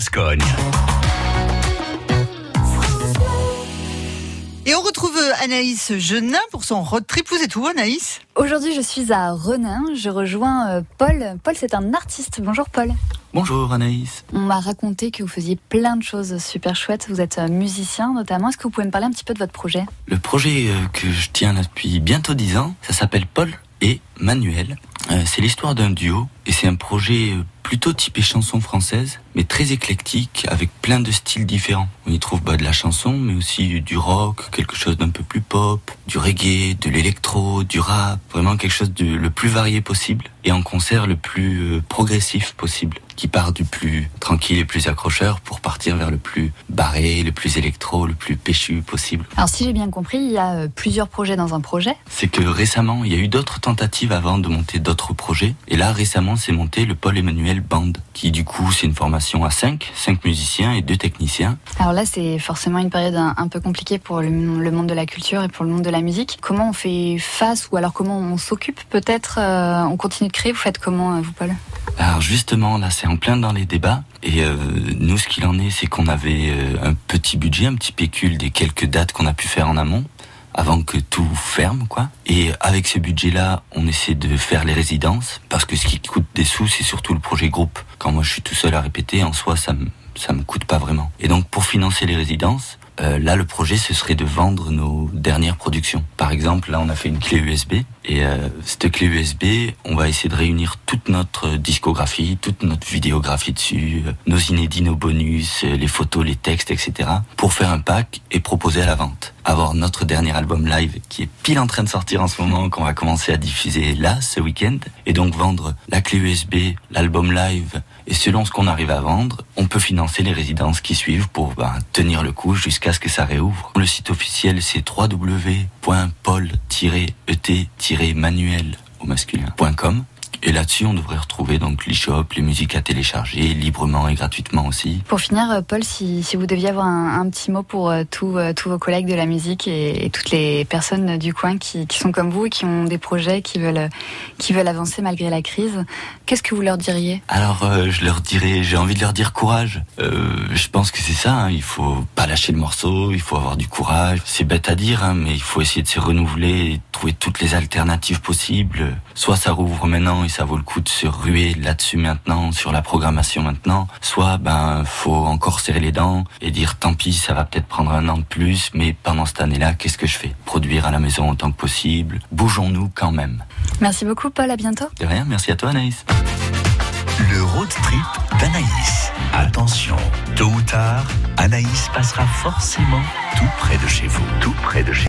Gascogne. Et on retrouve Anaïs Genin pour son road trip. Vous êtes où, Anaïs? Aujourd'hui, je suis à Renin. Je rejoins euh, Paul. Paul, c'est un artiste. Bonjour, Paul. Bonjour Anaïs. On m'a raconté que vous faisiez plein de choses super chouettes. Vous êtes euh, musicien notamment. Est-ce que vous pouvez me parler un petit peu de votre projet? Le projet euh, que je tiens depuis bientôt 10 ans, ça s'appelle Paul et Manuel. C'est l'histoire d'un duo et c'est un projet plutôt typé chanson française, mais très éclectique, avec plein de styles différents. On y trouve bah, de la chanson, mais aussi du rock, quelque chose d'un peu plus pop, du reggae, de l'électro, du rap, vraiment quelque chose de le plus varié possible, et en concert le plus euh, progressif possible, qui part du plus tranquille et plus accrocheur pour partir vers le plus barré, le plus électro, le plus péchu possible. Alors si j'ai bien compris, il y a euh, plusieurs projets dans un projet. C'est que récemment, il y a eu d'autres tentatives avant de monter d'autres projets, et là récemment, c'est monté le Paul Emmanuel Band, qui du coup c'est une formation à 5, 5 musiciens et 2 techniciens. Alors là c'est forcément une période un, peu compliquée pour le, monde de la culture et pour le monde de la musique. Comment on fait face ou alors comment on s'occupe peut-être euh, On continue de créer, vous faites comment euh, vous Paul? Alors justement là c'est en plein dans les débats et euh, nous ce qu'il en est c'est qu'on avait un petit budget, un petit pécule des quelques dates qu'on a pu faire en amont avant que tout ferme, quoi. Et avec ce budget-là, on essaie de faire les résidences, parce que ce qui coûte des sous, c'est surtout le projet groupe. Quand moi je suis tout seul à répéter, en soi, ça me, me coûte pas vraiment. Et donc pour financer les résidences, euh, là, le projet, ce serait de vendre nos dernières productions. Par exemple, là, on a fait une clé USB. Et euh, cette clé USB, on va essayer de réunir toute notre discographie, toute notre vidéographie dessus, euh, nos inédits, nos bonus, les photos, les textes, etc. pour faire un pack et proposer à la vente. Avoir notre dernier album live qui est pile en train de sortir en ce moment, qu'on va commencer à diffuser là, ce week-end. Et donc vendre la clé USB, l'album live. Et selon ce qu'on arrive à vendre, on peut financer les résidences qui suivent pour ben, tenir le coup jusqu'à ce que ça réouvre. Le site officiel, c'est www.paul-et-manuel au masculin.com. Et là-dessus, on devrait retrouver donc l'e-shop, les musiques à télécharger librement et gratuitement aussi. Pour finir, euh, Paul, si, si vous deviez avoir un, petit mot pour euh, tous, euh, tous vos collègues de la musique et, toutes les personnes du coin qui, qui, sont comme vous et qui ont des projets, qui veulent, qui veulent avancer malgré la crise, qu'est-ce que vous leur diriez? Alors, je leur dirais, j'ai envie de leur dire courage. Euh, je pense que c'est ça, hein, il faut pas lâcher le morceau, il faut avoir du courage. C'est bête à dire, hein, mais il faut essayer de se renouveler et trouver toutes les alternatives possibles. Soit ça rouvre maintenant ça vaut le coup de se ruer là-dessus maintenant, sur la programmation maintenant. Soit, ben, faut encore serrer les dents et dire tant pis, ça va peut-être prendre un an de plus, mais pendant cette année-là, qu'est-ce que je fais? Produire à la maison autant que possible. Bougeons-nous quand même. Merci beaucoup, Paul. À bientôt. De rien. Merci à toi, Anaïs. Le road trip d'Anaïs. Attention, tôt ou tard, Anaïs passera forcément tout près de chez vous. Tout près de chez